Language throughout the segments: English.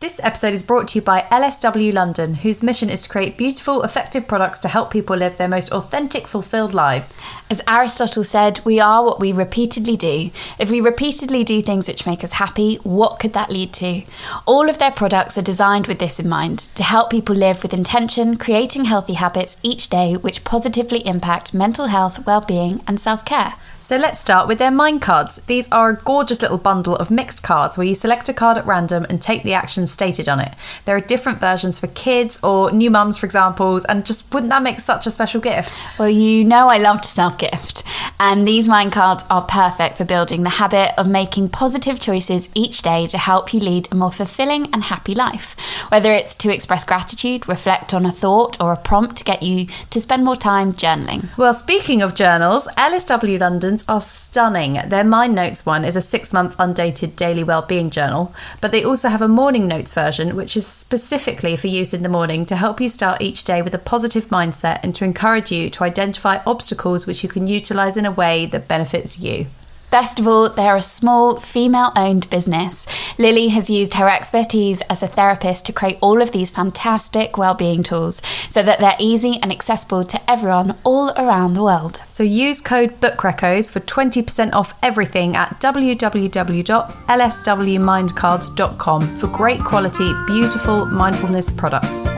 This episode is brought to you by LSW London, whose mission is to create beautiful, effective products to help people live their most authentic, fulfilled lives. As Aristotle said, we are what we repeatedly do. If we repeatedly do things which make us happy, what could that lead to? All of their products are designed with this in mind to help people live with intention, creating healthy habits each day which positively impact mental health, well being, and self care. So let's start with their mind cards. These are a gorgeous little bundle of mixed cards where you select a card at random and take the action stated on it. There are different versions for kids or new mums, for example, and just wouldn't that make such a special gift? Well, you know I love to self gift, and these mind cards are perfect for building the habit of making positive choices each day to help you lead a more fulfilling and happy life. Whether it's to express gratitude, reflect on a thought, or a prompt to get you to spend more time journaling. Well, speaking of journals, LSW Are stunning. Their Mind Notes one is a six month undated daily well-being journal, but they also have a morning notes version, which is specifically for use in the morning to help you start each day with a positive mindset and to encourage you to identify obstacles which you can utilize in a way that benefits you. Best of all, they're a small female owned business. Lili has used her expertise as a therapist to create all of these fantastic well-being tools so that they're easy and accessible to everyone all around the world. So use code BOOKRECCOS for 20% off everything at www.lswmindcards.com for great quality, beautiful mindfulness products.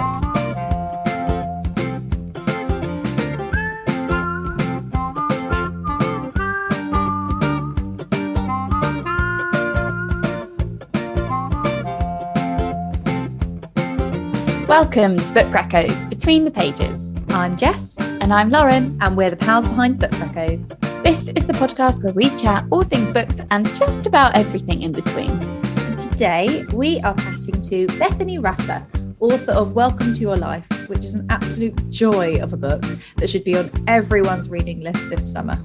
Welcome to Book Reccos Between the Pages. I'm Jess, And I'm Lauren. and we're the pals behind Book Reccos. This is the podcast where we chat all things books and just about everything in between. Today, we are chatting to Bethany Rutter, author of Welcome to Your Life, which is an absolute joy of a book that should be on everyone's reading list this summer.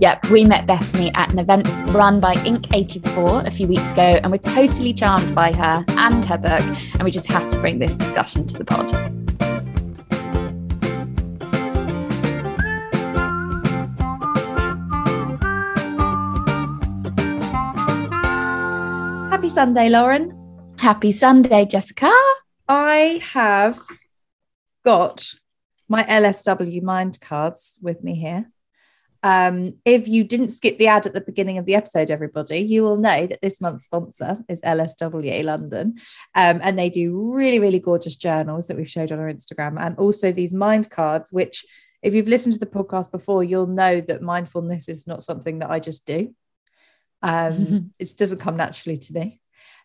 Yep, we met Bethany at an event run by Ink 84 a few weeks ago and we're totally charmed by her and her book. And we just had to bring this discussion to the pod. Happy Sunday, Lauren. Happy Sunday, Jessica. I have got my LSW mind cards with me here. Um, if you didn't skip the ad at the beginning of the episode, everybody, you will know that this month's sponsor is LSW London. Um, and they do really, really gorgeous journals that we've showed on our Instagram and also these mind cards, which, if you've listened to the podcast before, you'll know that mindfulness is not something that I just do. Um, It doesn't come naturally to me.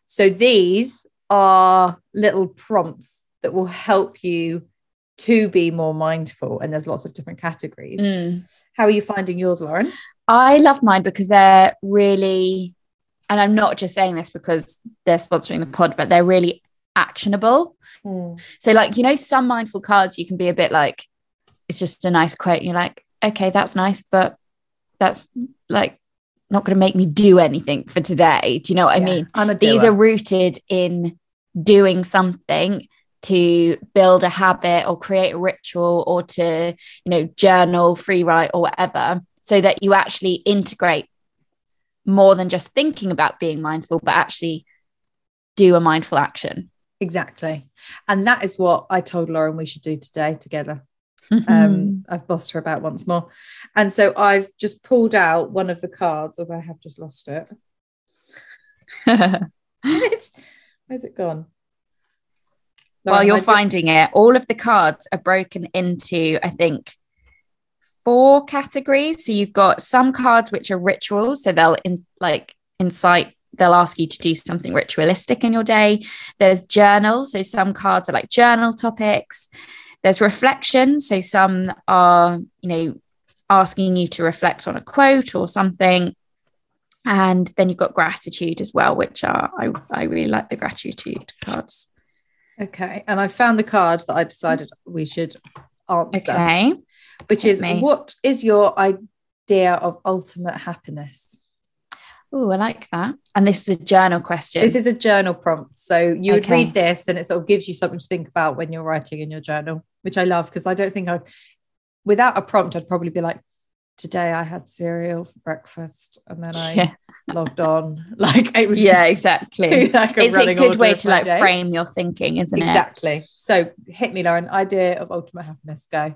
So these are little prompts that will help you to be more mindful. And there's lots of different categories. Mm. How are you finding yours, Lauren? I love mine because they're really, and I'm not just saying this because they're sponsoring the pod, but they're really actionable. Hmm. So, like, you know, some mindful cards, you can be a bit like, it's just a nice quote. And you're like, okay, that's nice, but that's like not going to make me do anything for today. Do you know what I mean? I'm a These are rooted in doing something to build a habit or create a ritual or to, you know, journal, free write, or whatever, so that you actually integrate more than just thinking about being mindful, but actually do a mindful action. Exactly. And that is what I told Lauren we should do today together. Mm-hmm. Um, I've bossed her about once more. And so I've just pulled out one of the cards, although I have just lost it. Where's it gone? While Lauren, you're finding it, all of the cards are broken into, I think, four categories. So you've got some cards which are rituals, so they'll in, like incite, they'll ask you to do something ritualistic in your day. There's journals, so some cards are like journal topics. There's reflection, so some are, you know, asking you to reflect on a quote or something. And then you've got gratitude as well, which are I, I really like the gratitude cards. Okay. And I found the card that I decided we should answer, Okay. which Hit is me. what is your idea of ultimate happiness? Oh, I like that. And this is a journal question. This is a journal prompt. So you would Okay. read this and it sort of gives you something to think about when you're writing in your journal, which I love because I don't think I, without a prompt, I'd probably be like, today I had cereal for breakfast and then I Yeah. Logged on. Like it was yeah, exactly. like a it's a good way to like day. frame your thinking, isn't it? Exactly. So hit me, Lauren. Idea of ultimate happiness. Go.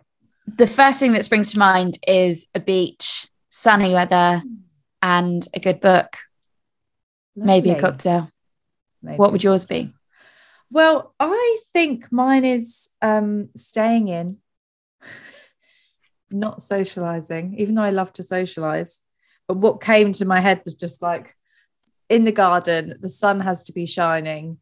The first thing that springs to mind is a beach, sunny weather, and a good book, maybe a cocktail. Maybe. What would yours be? Well, I think mine is um staying in, not socializing, even though I love to socialize. But what came to my head was just like in the garden, the sun has to be shining,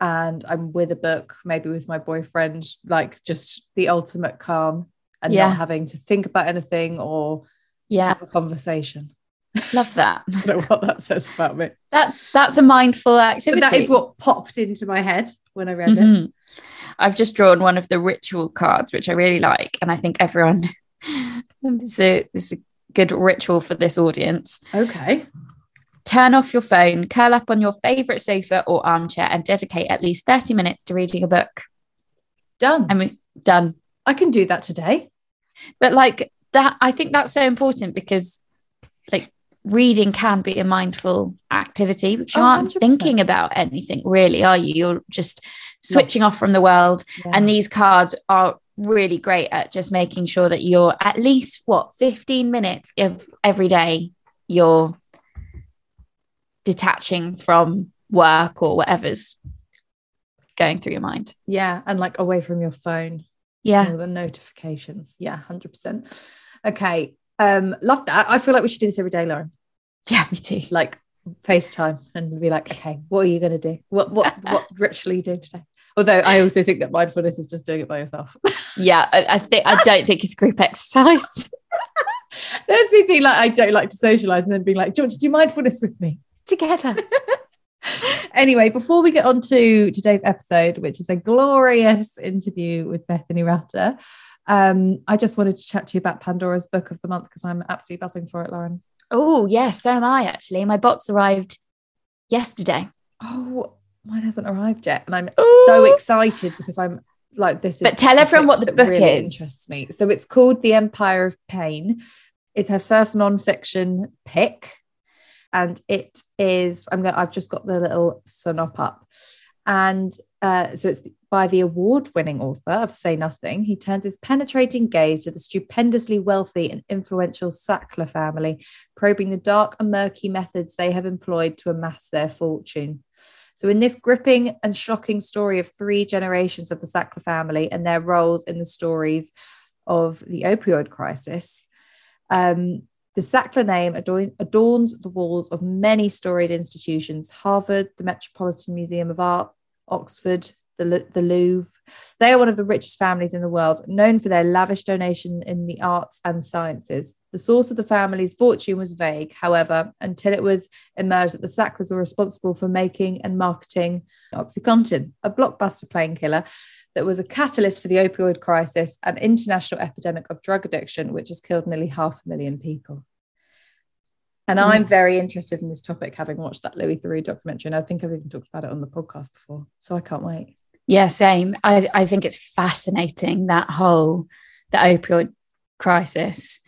and I'm with a book, maybe with my boyfriend, like just the ultimate calm and Yeah. not having to think about anything or Yeah, have a conversation. love that. I don't know what that says about me. That's that's a mindful activity. But that is what popped into my head when I read it. Mhm. I've just drawn one of the ritual cards, which I really like, and I think everyone this is a, this is a good ritual for this audience. Okay. Turn off your phone, curl up on your favorite sofa or armchair, and dedicate at least thirty minutes to reading a book. Done. I mean, done. I can do that today. But like that, I think that's so important because, like, reading can be a mindful activity which you Oh, aren't 100%. thinking about anything, really, are you? You're just switching off from the world. Yeah. And these cards are really great at just making sure that you're at least what 15 minutes of every day you're detaching from work or whatever's going through your mind. Yeah, and like away from your phone. Yeah. The notifications. Yeah, hundred percent. Okay. Um, love that. I feel like we should do this every day, Lauren. Yeah, me too. Like FaceTime and be like, okay, what are you gonna do? What what what ritual are you doing today? Although I also think that mindfulness is just doing it by yourself. Yeah, I, I think I don't think it's group exercise There's me being like, I don't like to socialize, and then being like, do you want to do mindfulness with me? together. anyway, before we get on to today's episode, which is a glorious interview with Bethany Rutter, um, I just wanted to chat to you about Pandora's Book of the Month because I'm absolutely buzzing for it, Lauren. Oh, yes, so am I actually. My box arrived yesterday. Oh, mine hasn't arrived yet, and I'm Ooh. so excited because I'm like this. Is But tell everyone what the book really is. Interests me. So it's called The Empire of Pain. It's her first non-fiction pick, and it is. I'm going to, I've just got the little synop up, and uh, so it's by the award-winning author of Say Nothing. He turns his penetrating gaze to the stupendously wealthy and influential Sackler family, probing the dark and murky methods they have employed to amass their fortune. So, in this gripping and shocking story of three generations of the Sackler family and their roles in the stories of the opioid crisis, um, the Sackler name adorns the walls of many storied institutions Harvard, the Metropolitan Museum of Art, Oxford, the, the Louvre. They are one of the richest families in the world, known for their lavish donation in the arts and sciences. The source of the family's fortune was vague, however, until it was emerged that the Sacklers were responsible for making and marketing OxyContin, a blockbuster painkiller that was a catalyst for the opioid crisis, an international epidemic of drug addiction, which has killed nearly half a million people. And Mm. I'm very interested in this topic, having watched that Louis Theroux documentary. And I think I've even talked about it on the podcast before. So I can't wait. Yeah, same. I, I think it's fascinating that whole the opioid crisis.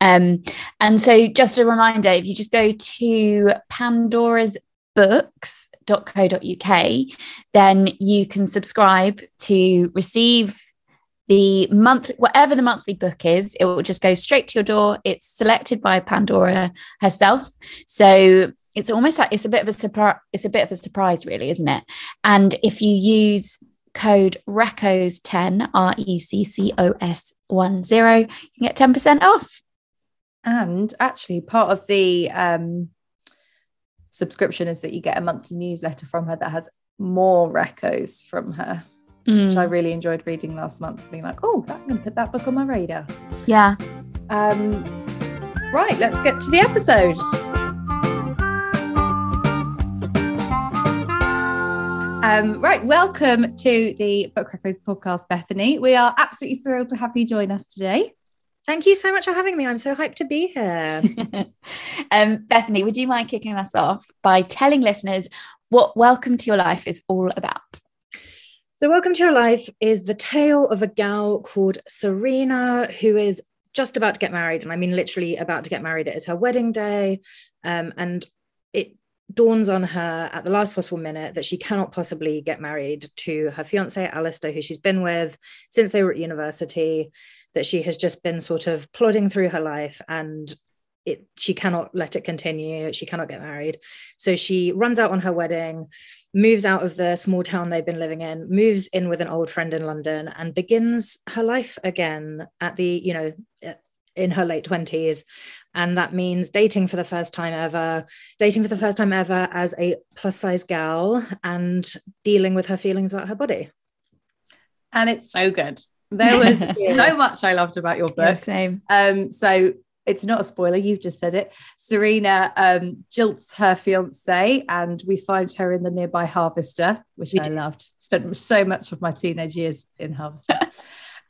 Um, and so just a reminder, if you just go to Pandora's books.co.uk, then you can subscribe to receive the month, whatever the monthly book is, it will just go straight to your door. It's selected by Pandora herself. So it's almost like it's a bit of a surprise, it's a bit of a surprise, really, isn't it? And if you use code RECCOS10, R E C C O S 1 0, you can get 10% off. And actually, part of the um, subscription is that you get a monthly newsletter from her that has more recos from her, which I Mm, really enjoyed reading last month. Being like, oh, I'm going to put that book on my radar. yeah. Um, right, let's get to the episode. Um, right, welcome to the Book podcast, Bethany. We are absolutely thrilled to have you join us today. Thank you so much for having me. I'm so hyped to be here. um, Bethany, would you mind kicking us off by telling listeners what Welcome to Your Life is all about? so, Welcome to Your Life is the tale of a gal called Serena who is just about to get married. And I mean, literally about to get married. It is her wedding day. Um, and dawns on her at the last possible minute that she cannot possibly get married to her fiance Alistair, who she's been with since they were at university, that she has just been sort of plodding through her life and it she cannot let it continue. She cannot get married. So she runs out on her wedding, moves out of the small town they've been living in, moves in with an old friend in London, and begins her life again at the, you know, in her late 20s and that means dating for the first time ever dating for the first time ever as a plus size gal and dealing with her feelings about her body. And it's so good. There was so much i loved about your book. yeah, same. Um so it's not a spoiler you've just said it. Serena um jilts her fiance and we find her in the nearby harvester which we i did. loved. Spent so much of my teenage years in harvester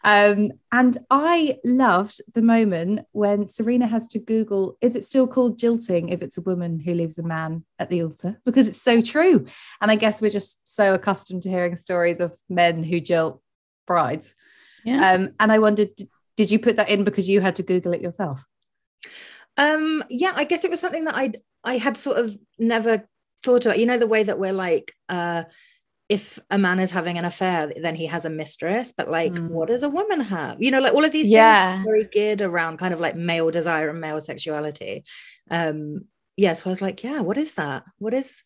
Um, and I loved the moment when Serena has to Google, is it still called jilting if it's a woman who leaves a man at the altar? Because it's so true. And I guess we're just so accustomed to hearing stories of men who jilt brides. Yeah. Um, and I wondered, did you put that in because you had to Google it yourself? Um, yeah, I guess it was something that I I had sort of never thought about. You know, the way that we're like, uh, if a man is having an affair, then he has a mistress. But like, mm. what does a woman have? You know, like all of these yeah. things very geared around kind of like male desire and male sexuality. Um, yeah, so I was like, yeah, what is that? What is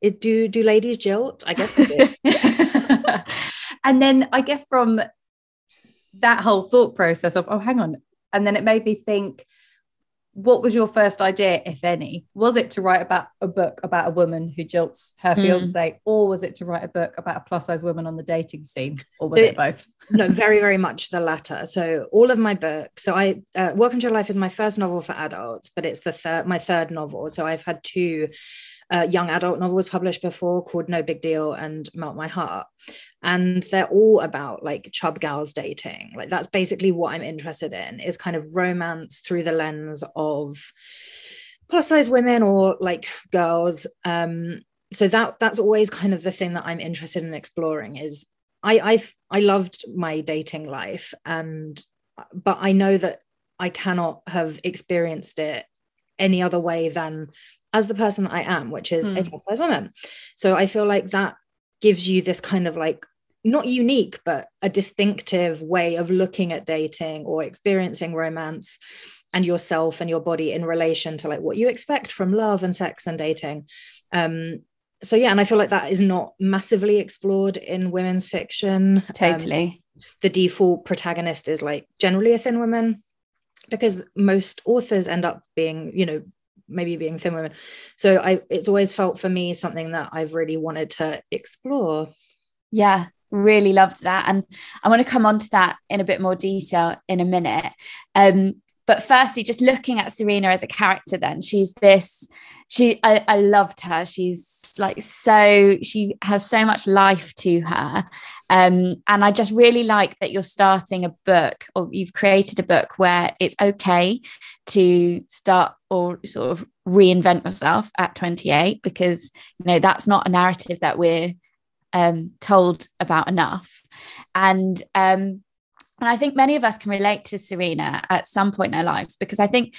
it? Do do ladies jilt? I guess they do. and then I guess from that whole thought process of, oh, hang on. And then it made me think, what was your first idea, if any? Was it to write about a book about a woman who jilts her mm. fiance, or was it to write a book about a plus size woman on the dating scene, or was so, it both? no, very, very much the latter. So all of my books. So I, uh, Welcome to Your Life is my first novel for adults, but it's the third, my third novel. So I've had two uh, young adult novel was published before called No Big Deal and Melt My Heart. And they're all about like chub gals dating. Like that's basically what I'm interested in is kind of romance through the lens of plus size women or like girls. Um, so that that's always kind of the thing that I'm interested in exploring is I I I loved my dating life and but I know that I cannot have experienced it any other way than as the person that I am, which is mm. a hmm. plus size woman. So I feel like that gives you this kind of like not unique, but a distinctive way of looking at dating or experiencing romance and yourself and your body in relation to like what you expect from love and sex and dating. Um, so yeah, and I feel like that is not massively explored in women's fiction. Um, totally. Um, the default protagonist is like generally a thin woman because most authors end up being, you know, maybe being thin women. So i it's always felt for me something that i've really wanted to explore. Yeah really loved that. And i want to come on to that in a bit more detail in a minute. Um but firstly just looking at serena as a character then she's this she I, I loved her. She's like so she has so much life to her. Um and i just really like that you're starting a book or you've created a book where it's okay to start or sort of reinvent yourself at 28 because you know that's not a narrative that we're um, told about enough. And um, and I think many of us can relate to Serena at some point in our lives because I think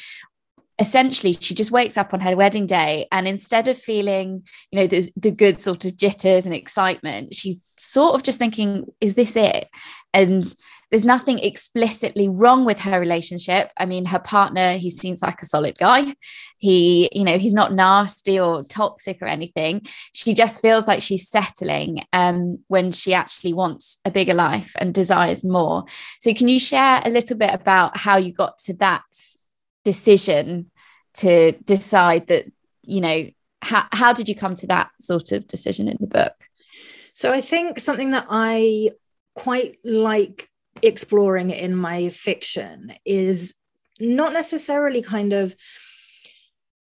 essentially she just wakes up on her wedding day and instead of feeling you know the, the good sort of jitters and excitement she's sort of just thinking is this it? And there's nothing explicitly wrong with her relationship. I mean her partner he seems like a solid guy. He you know he's not nasty or toxic or anything. She just feels like she's settling um, when she actually wants a bigger life and desires more. So can you share a little bit about how you got to that decision to decide that you know how, how did you come to that sort of decision in the book? So i think something that i quite like exploring in my fiction is not necessarily kind of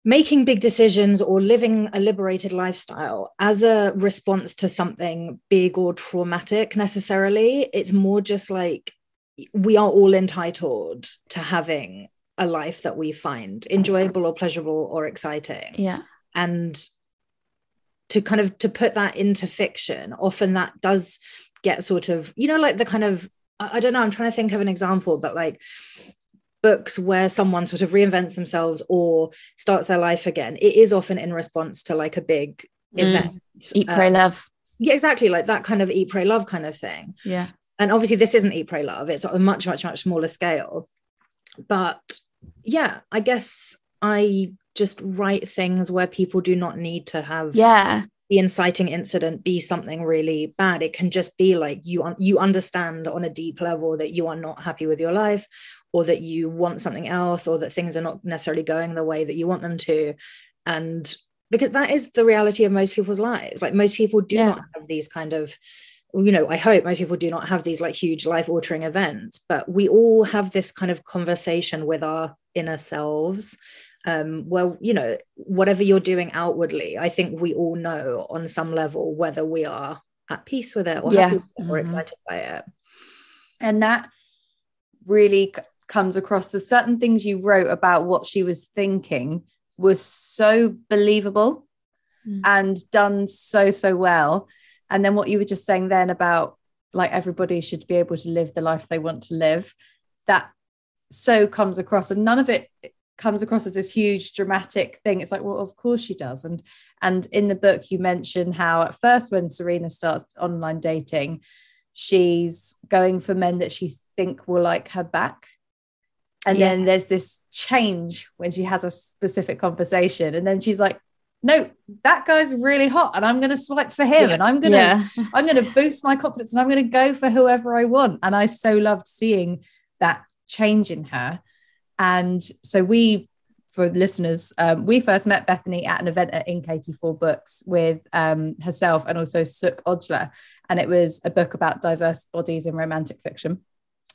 making big decisions or living a liberated lifestyle as a response to something big or traumatic necessarily. It's more just like we are all entitled to having a life that we find enjoyable or pleasurable or exciting yeah and to kind of to put that into fiction often that does get sort of you know like the kind of I don't know I'm trying to think of an example but like books where someone sort of reinvents themselves or starts their life again, it is often in response to like a big Mm. event. Eat, pray, Um, love. yeah, exactly. Like that kind of eat, pray, love kind of thing. Yeah. And obviously, this isn't eat, pray, love. It's on a much, much, much smaller scale. But yeah, I guess I just write things where people do not need to have Yeah. the inciting incident be something really bad it can just be like you un- you understand on a deep level that you are not happy with your life or that you want something else or that things are not necessarily going the way that you want them to and because that is the reality of most people's lives like most people do Yeah. not have these kind of you know i hope most people do not have these like huge life altering events but we all have this kind of conversation with our inner selves um, well, you know, whatever you're doing outwardly, I think we all know on some level whether we are at peace with it or Yeah. happy it or Mhm. excited by it. and that really c- comes across the certain things you wrote about what she was thinking was so believable Mm. and done so so well and then what you were just saying then about like everybody should be able to live the life they want to live that so comes across and none of it comes across as this huge dramatic thing. It's like well of course she does. And and in the book you mention how at first when serena starts online dating she's going for men that she think will like her back. And Yeah. then there's this change when she has a specific conversation. And then she's like no that guy's really hot and i'm going to swipe for him Yeah. and i'm going to Yeah. i'm going to boost my confidence and i'm going to go for whoever i want and i so loved seeing that change in her and so we for listeners um, we first met bethany at an event at ink 84 books with um, herself and also Sukh Ojla and it was a book about diverse bodies in romantic fiction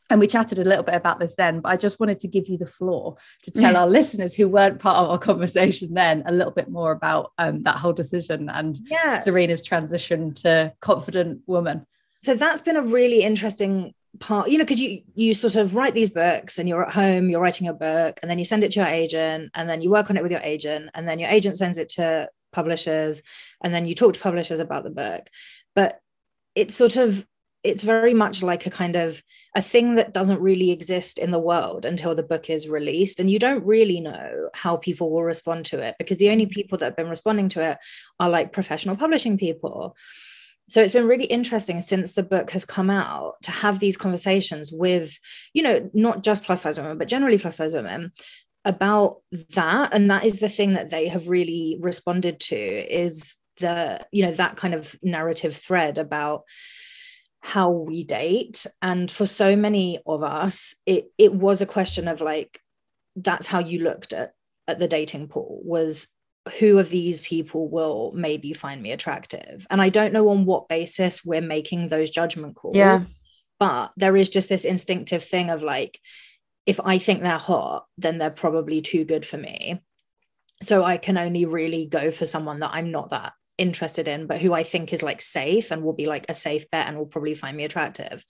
and we chatted a little bit about this then but i just wanted to give you the floor to tell our listeners who weren't part of our conversation then a little bit more about um, that whole decision and Yeah. serena's transition to confident woman So that's been a really interesting part, you know, because you you sort of write these books and you're at home, you're writing a book, and then you send it to your agent, and then you work on it with your agent, and then your agent sends it to publishers, and then you talk to publishers about the book. But it's sort of it's very much like a kind of a thing that doesn't really exist in the world until the book is released. And you don't really know how people will respond to it because the only mm. people that have been responding to it are like professional publishing people. So it's been really interesting since the book has come out to have these conversations with you know not just plus size women but generally plus size women about that. And that is the thing that they have really responded to is the you know that kind of narrative thread about how we date. And for so many of us it it was a question of like that's how you looked at at the dating pool was who of these people will maybe find me attractive? And i don't know on what basis we're making those judgment calls Yeah. but there is just this instinctive thing of like if i think they're hot then they're probably too good for me. So i can only really go for someone that i'm not that interested in but who i think is like safe and will be like a safe bet and will probably find me attractive.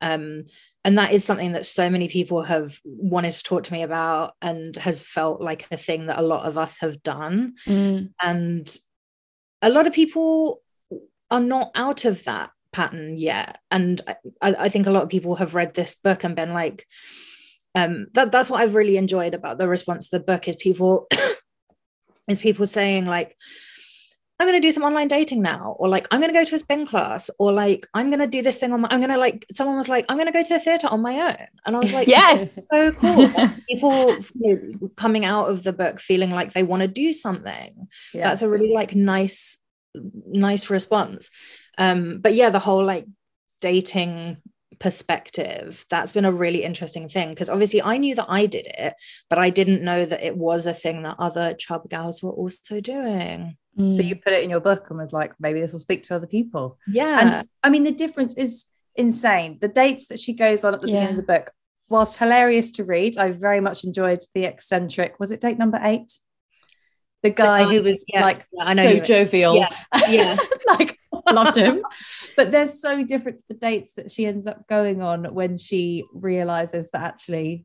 Um and that is something that so many people have wanted to talk to me about and has felt like a thing that a lot of us have done. Mm. and a lot of people are not out of that pattern yet. And I, I think a lot of people have read this book and been like um that, that's what i've really enjoyed about the response to the book is people is people saying like i'm going to do some online dating now or like i'm going to go to a spin class or like i'm going to do this thing on my i'm going to like someone was like i'm going to go to the theater on my own. And i was like Yes. so cool. Like, people you know, coming out of the book feeling like they want to do something. Yeah. That's a really like nice nice response. Um but yeah the whole like dating perspective that's been a really interesting thing because obviously i knew that i did it but i didn't know that it was a thing that other chub gals were also doing so Mm. you put it in your book and was like maybe this will speak to other people yeah and i mean the difference is insane the dates that she goes on at the beginning of the book whilst hilarious to read i very much enjoyed the eccentric was it date number eight the guy guy, who was yeah, like yeah, I know so jovial yeah, yeah. like loved him but they're so different to the dates that she ends up going on when she realizes that actually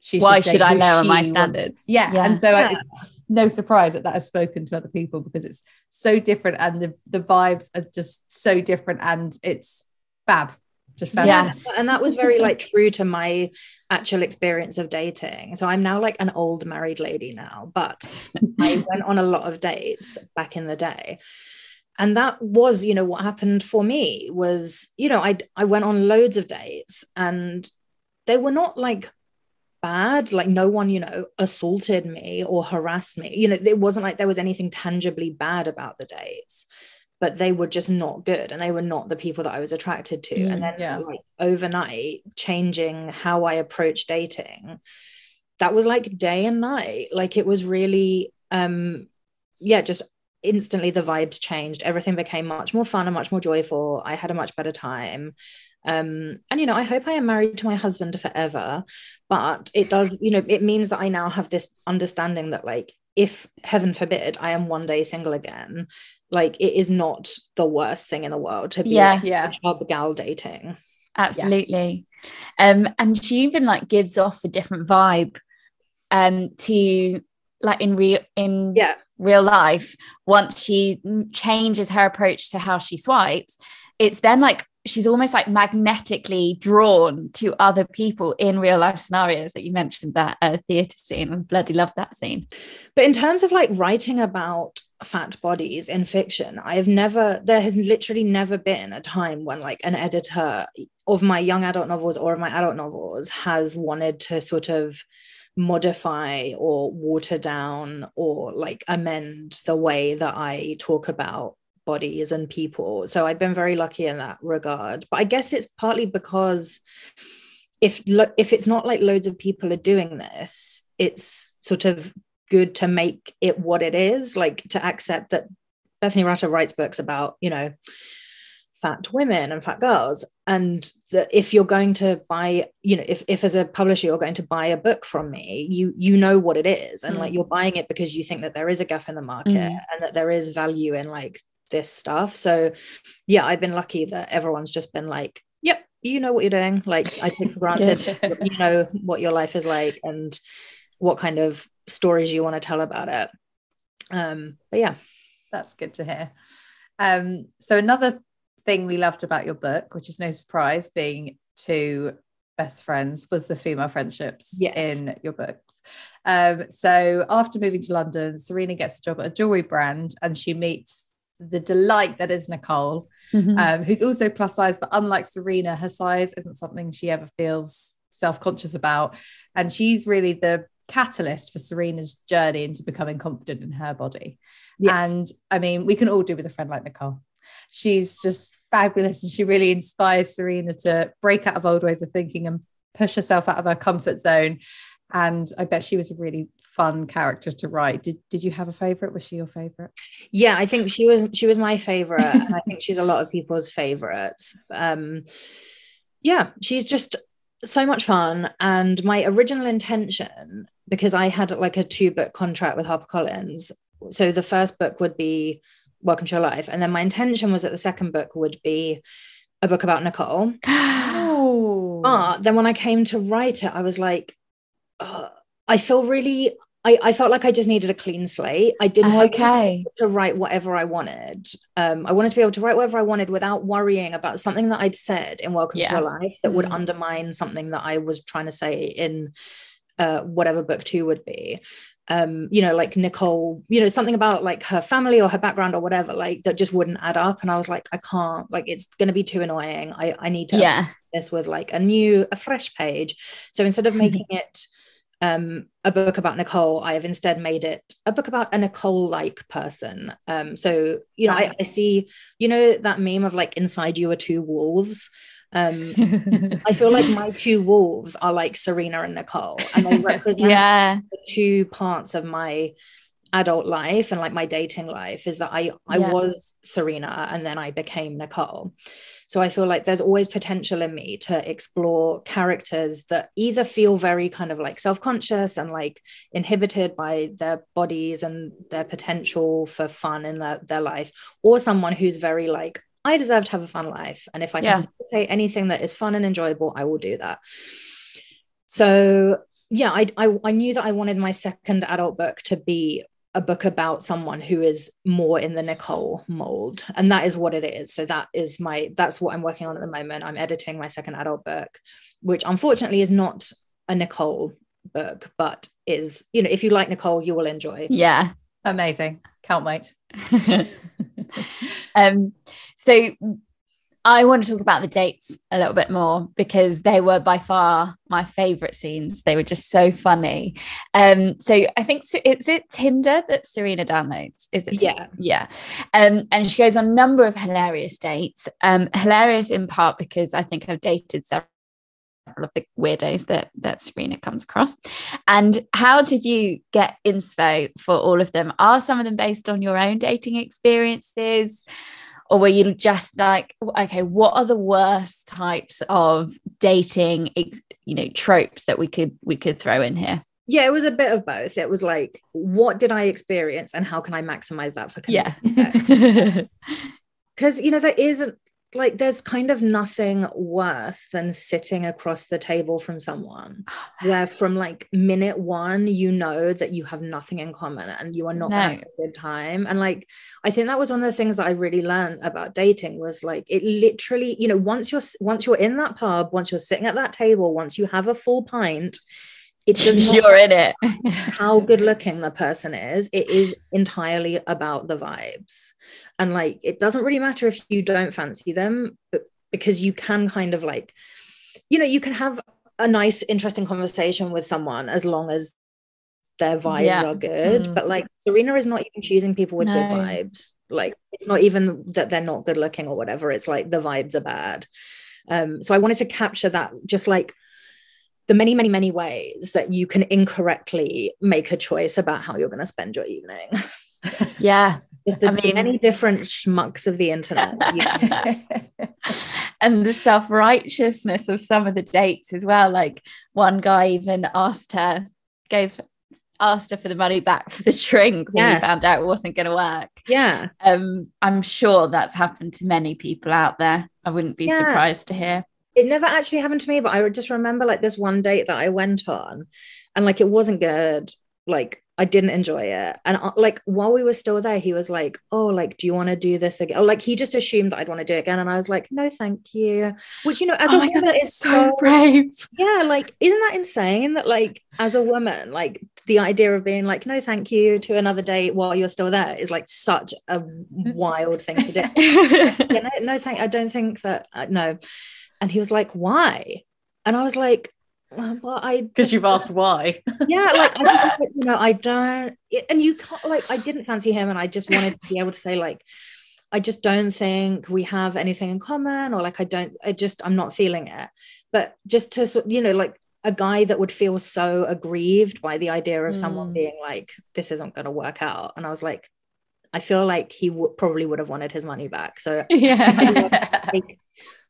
she Why date should I lower my standards? yeah. Yeah. and so I- Yeah. it's no surprise that that has spoken to other people because it's so different and the, the vibes are just so different and it's fab just fell Yeah. in this. and that was very like true to my actual experience of dating so i'm now like an old married lady now but i went on a lot of dates back in the day and that was you know what happened for me was you know i i went on loads of dates and they were not like bad like no one you know assaulted me or harassed me you know it wasn't like there was anything tangibly bad about the dates but they were just not good and they were not the people that I was attracted to. Mm, and then yeah. like overnight changing how I approach dating, that was like day and night. Like it was really um yeah, just instantly the vibes changed. Everything became much more fun and much more joyful. I had a much better time. Um, and you know, I hope I am married to my husband forever, but it does, you know, it means that I now have this understanding that like if heaven forbid I am one day single again, like it is not the worst thing in the world to be Yeah. like, Yeah. job gal dating. absolutely um and she even like gives off a different vibe um to like in real in Yeah. real life once she changes her approach to how she swipes it's then like she's almost like magnetically drawn to other people in real life scenarios that you mentioned that uh, theater scene i bloody love that scene. But in terms of like writing about fat bodies in fiction, I have never, there has literally never been a time when like an editor of my young adult novels or of my adult novels has wanted to sort of modify or water down or like amend the way that I talk about bodies and people. So I've been very lucky in that regard. But I guess it's partly because if if it's not like loads of people are doing this, it's sort of good to make it what it is, like to accept that Bethany Rutter writes books about, you know, fat women and fat girls. And that if you're going to buy, you know, if, if as a publisher you're going to buy a book from me, you you know what it is. And like Mm. you're buying it because you think that there is a gap in the market Mm. and that there is value in like this stuff. So yeah, I've been lucky that everyone's just been like, yep, you know what you're doing. Like I take for granted you know what your life is like and what kind of stories you want to tell about it. Um, but yeah, That's good to hear. Um, so another thing we loved about your book, which is no surprise, being two best friends, was the female friendships Yes. in your books. Um, so after moving to London, Serena gets a job at a jewelry brand and she meets the delight that is Nicole, um, who's also plus size, but unlike Serena, her size isn't something she ever feels self conscious about. And she's really the catalyst for Serena's journey into becoming confident in her body. yes. And I mean, we can all do with a friend like Nicole. She's just fabulous and she really inspires Serena to break out of old ways of thinking and push herself out of her comfort zone. And I bet she was a really fun character to write. Did, did you have a favorite? Was she your favorite? yeah, I think she was she was my favorite, and I think she's a lot of people's favorites. Um, yeah, she's just so much fun. And my original intention, because I had like a two book contract with HarperCollins, so the first book would be Welcome to Your Life, and then my intention was that the second book would be a book about Nicole. Oh, But then when I came to write it, I was like, I feel really, I, I felt like I just needed a clean slate. I didn't okay to write whatever I wanted. Um, I wanted to be able to write whatever I wanted without worrying about something that I'd said in Welcome Yeah. to Your Life that would Mm. undermine something that I was trying to say in uh, whatever book two would be. Um, you know, like Nicole, you know, something about like her family or her background or whatever, like that just wouldn't add up. And I was like, I can't, like, it's going to be too annoying. I, I need to yeah this with like a new a fresh page so instead of making it um a book about nicole. I have instead made it a book about a nicole like person. Um so you know I, I see you know that meme of like inside you are two wolves? Um i feel like my two wolves are like serena and nicole and they represent yeah. the two parts of my adult life and like my dating life is that I I Yeah. was Serena and then I became Nicole. So I feel like there's always potential in me to explore characters that either feel very kind of like self-conscious and like inhibited by their bodies and their potential for fun in their, their life, or someone who's very like, I deserve to have a fun life. And if I can say anything that is fun and enjoyable, I will do that. So yeah, I, I I knew that I wanted my second adult book to be a book about someone who is more in the Nicole mold. And that is what it is. So that is my, that's what I'm working on at the moment. I'm editing my second adult book, which unfortunately is not a Nicole book, but is, you know, if you like Nicole, you will enjoy. Yeah. Amazing. Can't wait. um, so I want to talk about the dates a little bit more because they were by far my favorite scenes. They were just so funny. Um, so I think is it Tinder that Serena downloads? Is it? Yeah, yeah. Um, and she goes on a number of hilarious dates. Um, hilarious in part because I think I've dated several of the weirdos that that Serena comes across. And how did you get inspo for all of them? Are some of them based on your own dating experiences? Or were you just like okay what are the worst types of dating you know tropes that we could we could throw in here? Yeah it was a bit of both. It was like what did i experience and how can i maximize that for yeah. because you know there isn't like there's kind of nothing worse than sitting across the table from someone where from like minute one you know that you have nothing in common and you are not no. have a good time. And like i think that was one of the things that i really learned about dating was like it literally you know once you're once you're in that pub once you're sitting at that table once you have a full pint it does you're in it. how good looking the person is it is entirely about the vibes and like it doesn't really matter if you don't fancy them but because you can kind of like you know you can have a nice interesting conversation with someone as long as their vibes yeah. are good mm. but like serena is not even choosing people with no. good vibes like it's not even that they're not good looking or whatever it's like the vibes are bad um so i wanted to capture that just like the many many many ways that you can incorrectly make a choice about how you're going to spend your evening yeah just the I mean, many different schmucks of the internet. and the self righteousness of some of the dates as well. Like one guy even asked her, gave asked her for the money back for the drink when yes. he found out it wasn't going to work. Yeah. Um, I'm sure that's happened to many people out there. I wouldn't be yeah. surprised to hear. It never actually happened to me, but I would just remember like this one date that I went on and like it wasn't good. Like I didn't enjoy it. And uh, like while we were still there, he was like, Oh, like, do you want to do this again? Or, like he just assumed that I'd want to do it again. And I was like, No, thank you. Which, you know, as oh a my God, that's so, so brave. Yeah, like, isn't that insane that like as a woman, like the idea of being like, no, thank you to another date while you're still there is like such a wild thing to do. yeah, no, no, thank I don't think that uh, no. And he was like, Why? And I was like, well i because you've asked why. Yeah like i was just like you know i don't and you can't like i didn't fancy him and i just wanted to be able to say like i just don't think we have anything in common or like i don't i just i'm not feeling it. But just to you know like a guy that would feel so aggrieved by the idea of mm. someone being like this isn't going to work out and i was like i feel like he would probably would have wanted his money back. So yeah. Like,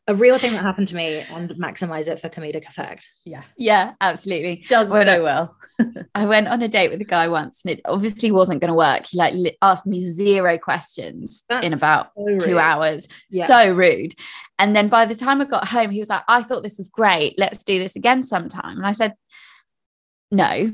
a real thing that happened to me and maximize it for comedic effect. Yeah. Yeah, absolutely. Does when so I, well. I went on a date with a guy once and it obviously wasn't going to work. He like li- asked me zero questions That's in about so two hours. Yeah. So rude. And then by the time I got home, he was like, I thought this was great. Let's do this again sometime. And I said, no,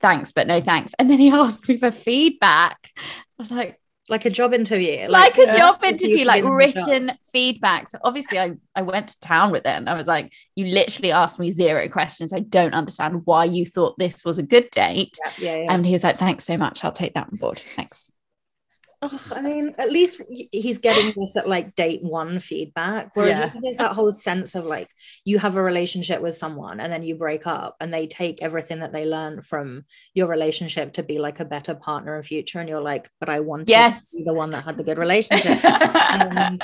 thanks, but no thanks. And then he asked me for feedback. I was like, like a job interview like, like a uh, job interview like written feedback. So obviously I, I went to town with it and i was like you literally asked me zero questions. I don't understand why you thought this was a good date. Yeah, yeah, yeah. and he was like thanks so much. I'll take that on board. Thanks oh, I mean, at least he's getting this at like date one feedback. Whereas yeah. there's that whole sense of like you have a relationship with someone and then you break up and they take everything that they learn from your relationship to be like a better partner in future. And you're like, but I want yes. to be the one that had the good relationship. um,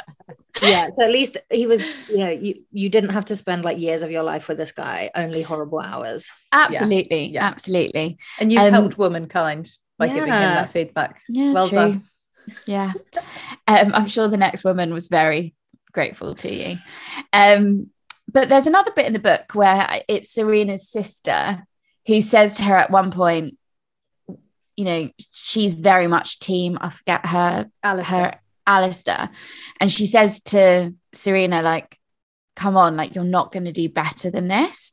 yeah. So at least he was, you know, you, you didn't have to spend like years of your life with this guy, only horrible hours. Absolutely. Yeah. Absolutely. And you um, helped womankind by yeah. giving him that feedback. Yeah, well true. done yeah. Um, i'm sure the next woman was very grateful to you. Um, but there's another bit in the book where it's serena's sister who says to her at one point you know she's very much team i forget her Alistair. her Alistair. And she says to serena like come on like you're not going to do better than this.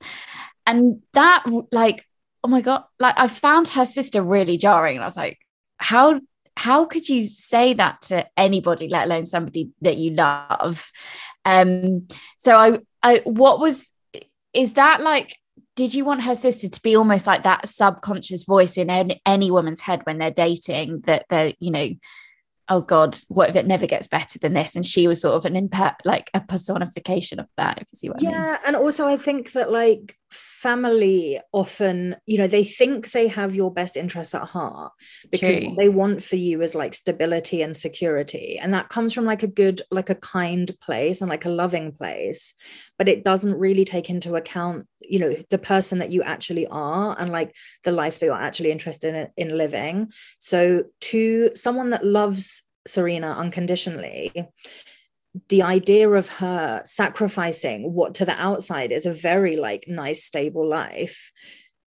And that like oh my god like i found her sister really jarring. And i was like how how could you say that to anybody let alone somebody that you love? Um so i i what was is that like did you want her sister to be almost like that subconscious voice in any, any woman's head when they're dating that they're you know oh god what if it never gets better than this? And she was sort of an imper like a personification of that if you see what yeah, i mean. Yeah and also i think that like family often you know they think they have your best interests at heart because True. what they want for you is like stability and security. And that comes from like a good like a kind place and like a loving place. But it doesn't really take into account you know the person that you actually are and like the life that you're actually interested in, in living. So to someone that loves serena unconditionally the idea of her sacrificing what to the outside is a very like nice stable life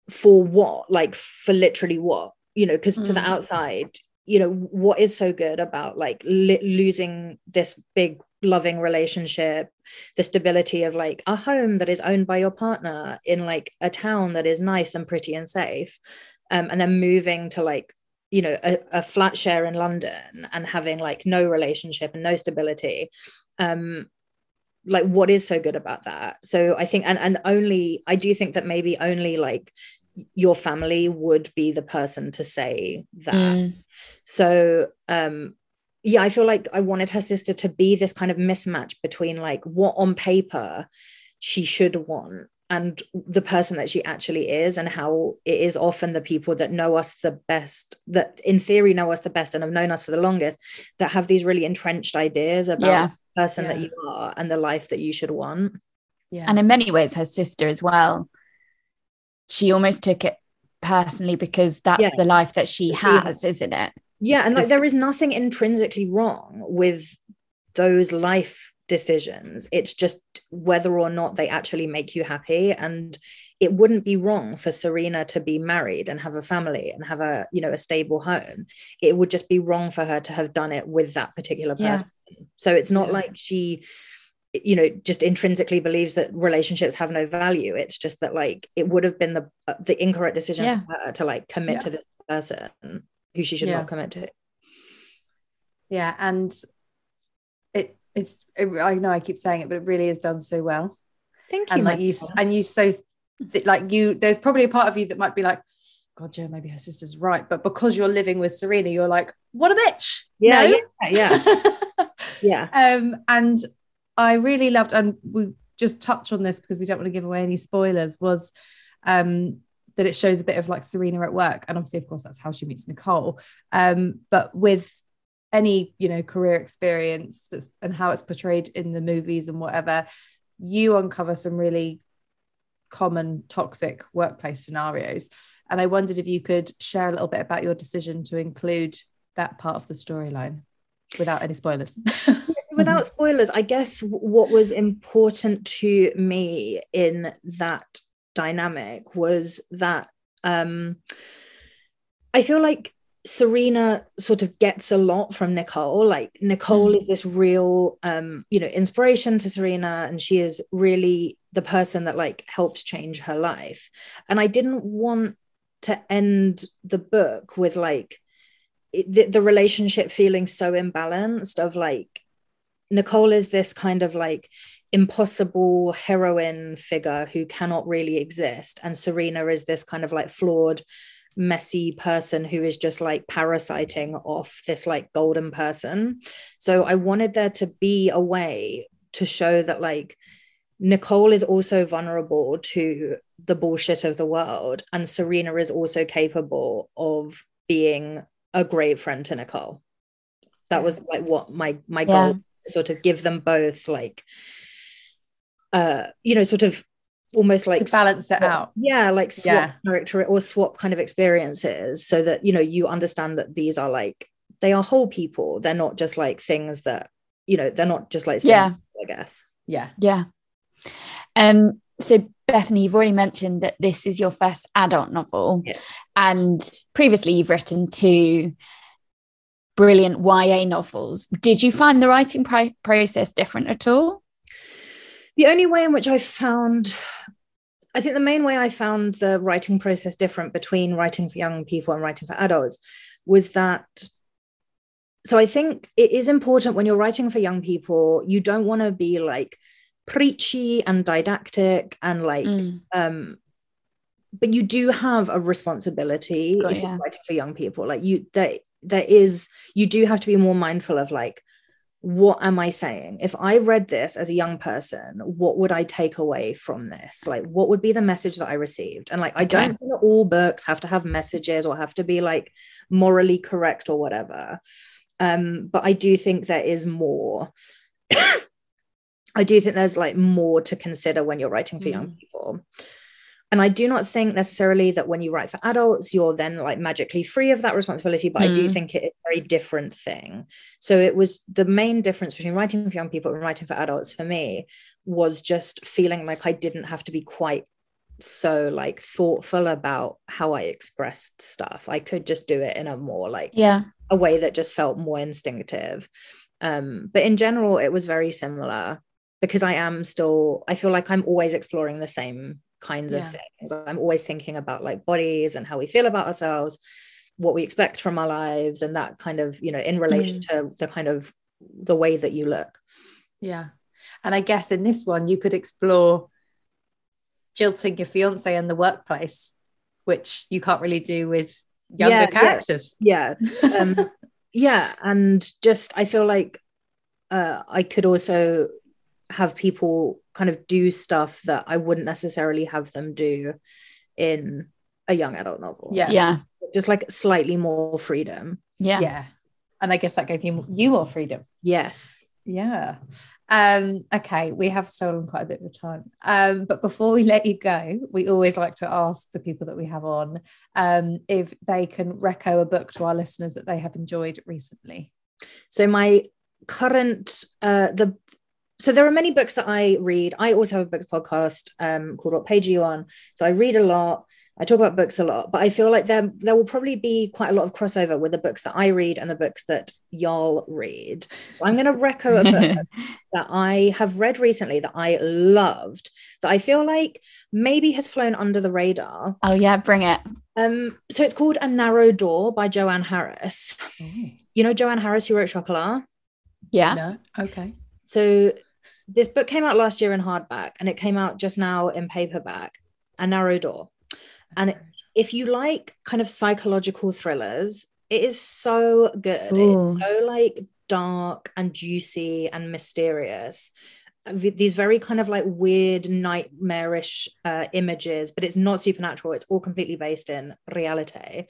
for what like for literally what you know because mm. to the mm. outside you know what is so good about like li- losing this big loving relationship the stability of like a home that is owned by your partner in like a town that is nice and pretty and safe um, and then moving to like you know a, a, flat share in london and having like no relationship and no stability um like what is so good about that so i think and and only i do think that maybe only like your family would be the person to say that mm. so um yeah i feel like i wanted her sister to be this kind of mismatch between like what on paper she should want and the person that she actually is and how it is often the people that know us the best that in theory know us the best and have known us for the longest that have these really entrenched ideas about yeah. the person yeah. that you are and the life that you should want yeah and in many ways her sister as well she almost took it personally because that's yeah. the life that she has isn't it yeah it's and like there is nothing intrinsically wrong with those life decisions. It's just whether or not they actually make you happy. And it wouldn't be wrong for serena to be married and have a family and have a you know a stable home. It would just be wrong for her to have done it with that particular person. Yeah. so it's not yeah. like she you know just intrinsically believes that relationships have no value. It's just that like it would have been the the incorrect decision yeah. for her to like commit to this person who she should not commit to. Yeah and it's it, I know I keep saying it, but it really is done so well. Thank you. And like you and you so like you there's probably a part of you that might be like, God, Joe, maybe her sister's right. But because you're living with Serena, you're like, what a bitch. Yeah, no? yeah, yeah. yeah. Um, and I really loved, and we just touch on this because we don't want to give away any spoilers, was um that it shows a bit of like Serena at work. And obviously, of course, that's how she meets Nicole. Um, but with any you know career experience that's and how it's portrayed in the movies and whatever you uncover some really common toxic workplace scenarios. And i wondered if you could share a little bit about your decision to include that part of the storyline without any spoilers. Without spoilers i guess what was important to me in that dynamic was that um i feel like Serena sort of gets a lot from Nicole. Like Nicole mm. is this real um, you know, inspiration to Serena and she is really the person that like helps change her life. And I didn't want to end the book with like the, the relationship feeling so imbalanced of like Nicole is this kind of like impossible heroine figure who cannot really exist and Serena is this kind of like flawed messy person who is just like parasiting off this like golden person. So I wanted there to be a way to show that like Nicole is also vulnerable to the bullshit of the world, and Serena is also capable of being a great friend to Nicole. That was like what my my yeah. goal sort of give them both like uh you know sort of almost like to balance swap, it out. yeah like swap yeah. character or swap kind of experiences so that you know you understand that these are like they are whole people. They're not just like things that you know they're not just like yeah. i guess. Yeah. Yeah. Um so bethany you've already mentioned that this is your first adult novel. Yes. and previously you've written two brilliant ya novels. Did you find the writing pri- process different at all? The only way in which I found, I think the main way I found the writing process different between writing for young people and writing for adults was that so I think it is important when you're writing for young people, you don't want to be like preachy and didactic and like Mm. um but you do have a responsibility if ya. you're writing for young people like you there there is you do have to be more mindful of like what am i saying? If i read this as a young person what would i take away from this? Like what would be the message that i received? And like i Okay. don't think that all books have to have messages or have to be like morally correct or whatever. Um but i do think there is more. I do think there's like more to consider when you're writing for young people and i do not think necessarily that when you write for adults you're then like magically free of that responsibility but i do Mm. think it is a very different thing so it was the main difference between writing for young people and writing for adults for me was just feeling like i didn't have to be quite so like thoughtful about how i expressed stuff i could just do it in a more like Yeah. a way that just felt more instinctive. Um, but in general, it was very similar because I am still, I feel like I'm always exploring the same kinds Yeah. of things. I'm always thinking about like bodies and how we feel about ourselves, what we expect from our lives, and that kind of, you know, in relation to the kind of the way that you look. Yeah. And I guess in this one, you could explore jilting your fiance in the workplace, which you can't really do with younger Yeah, yeah. characters. Yeah. Um, yeah. And just, I feel like uh, I could also have people kind of do stuff that I wouldn't necessarily have them do in a young adult novel. Yeah. Yeah. Just like slightly more freedom. Yeah. Yeah. And I guess that gave you you more freedom. Yes. Yeah. Um, okay, we have stolen quite a bit of time. Um, but before we let you go, we always like to ask the people that we have on um, if they can reco a book to our listeners that they have enjoyed recently. So my current uh the so there are many books that I read. I also have a books podcast um called What Page Are You On? So I read a lot. I talk about books a lot, but I feel like there there will probably be quite a lot of crossover with the books that I read and the books that y'all read. So I'm going to reco a book that I have read recently that I loved that I feel like maybe has flown under the radar. Oh yeah, bring it. Um, so it's called A Narrow Door by Joanne Harris. You know Joanne Harris who wrote Chocolat? Yeah. No. Okay. So this book came out last year in hardback and it came out just now in paperback, A Narrow Door. And if you like kind of psychological thrillers, it is so good. Ooh. It's so like dark and juicy and mysterious. These very kind of like weird, nightmarish uh, images, but it's not supernatural. It's all completely based in reality.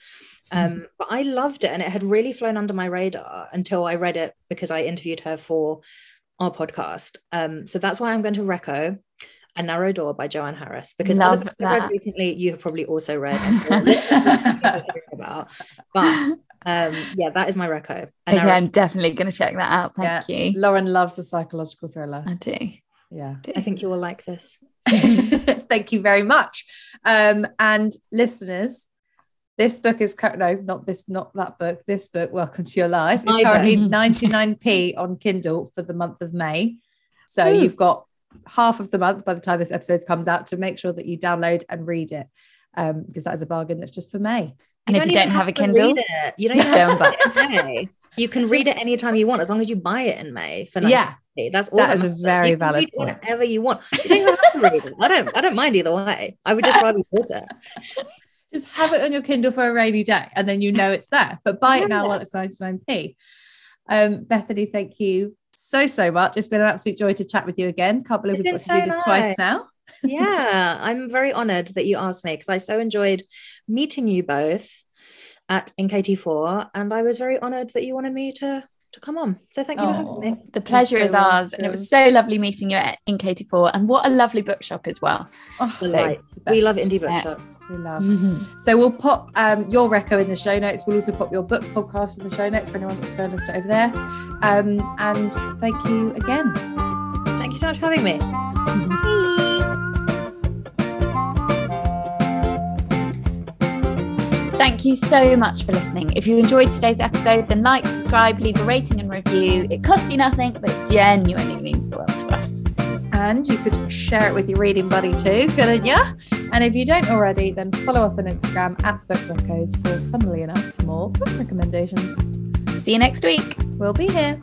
Um, but I loved it, and it had really flown under my radar until I read it because I interviewed her for our podcast. Um, so that's why I'm going to reco A Narrow Door by Joanne Harris because Love other books I've read recently you have probably also read and will listen to me about. But um, yeah, that is my reco. A Okay, Narrow- I'm definitely going to check that out. Thank you. Lauren loves a psychological thriller. I do. Yeah. I think you will like this. Thank you very much. Um, and listeners, this book is cur- no, not this, not that book. This book, Welcome to Your Life, is My currently book. 99p on Kindle for the month of May. So Ooh. you've got half of the month by the time this episode comes out to make sure that you download and read it. Um, because that is a bargain that's just for May. And if you don't have a Kindle, it. you don't have and to buy read it in May. You can read it anytime you want, as long as you buy it in May for Yeah. 90p. That's all. That is a very You can valid read point. Whatever you want. You don't have to read it. I don't. I don't mind either way. I would just rather you bought it. Just have it on your Kindle for a rainy day and then you know it's there. But buy it now while it's 99p. Um, Bethany, thank you so, so much. It's been an absolute joy to chat with you again. Can't believe It's we've got been to do so this twice now. yeah, I'm very honored that you asked me because I so enjoyed meeting you both at NKT4, and I was very honored that you wanted me to to come on. So thank you for having me. the pleasure so is ours. And it was so lovely meeting you at, in KT4. And what a lovely bookshop as well. Oh, Delight. the We love best. indie Yeah. bookshops. We love. So we'll pop um, your reco in the show notes. We'll also pop your book podcast in the show notes for anyone that's going to list it over there. Um, and thank you again. Thank you so much for having me. Thank you so much for listening. If you enjoyed today's episode, then like, subscribe, leave a rating and review. It costs you nothing, but it genuinely means the world to us. And you could share it with your reading buddy too, couldn't you? And if you don't already, then follow us on Instagram at Book Reccos for, funnily enough, more book recommendations. See you next week. We'll be here.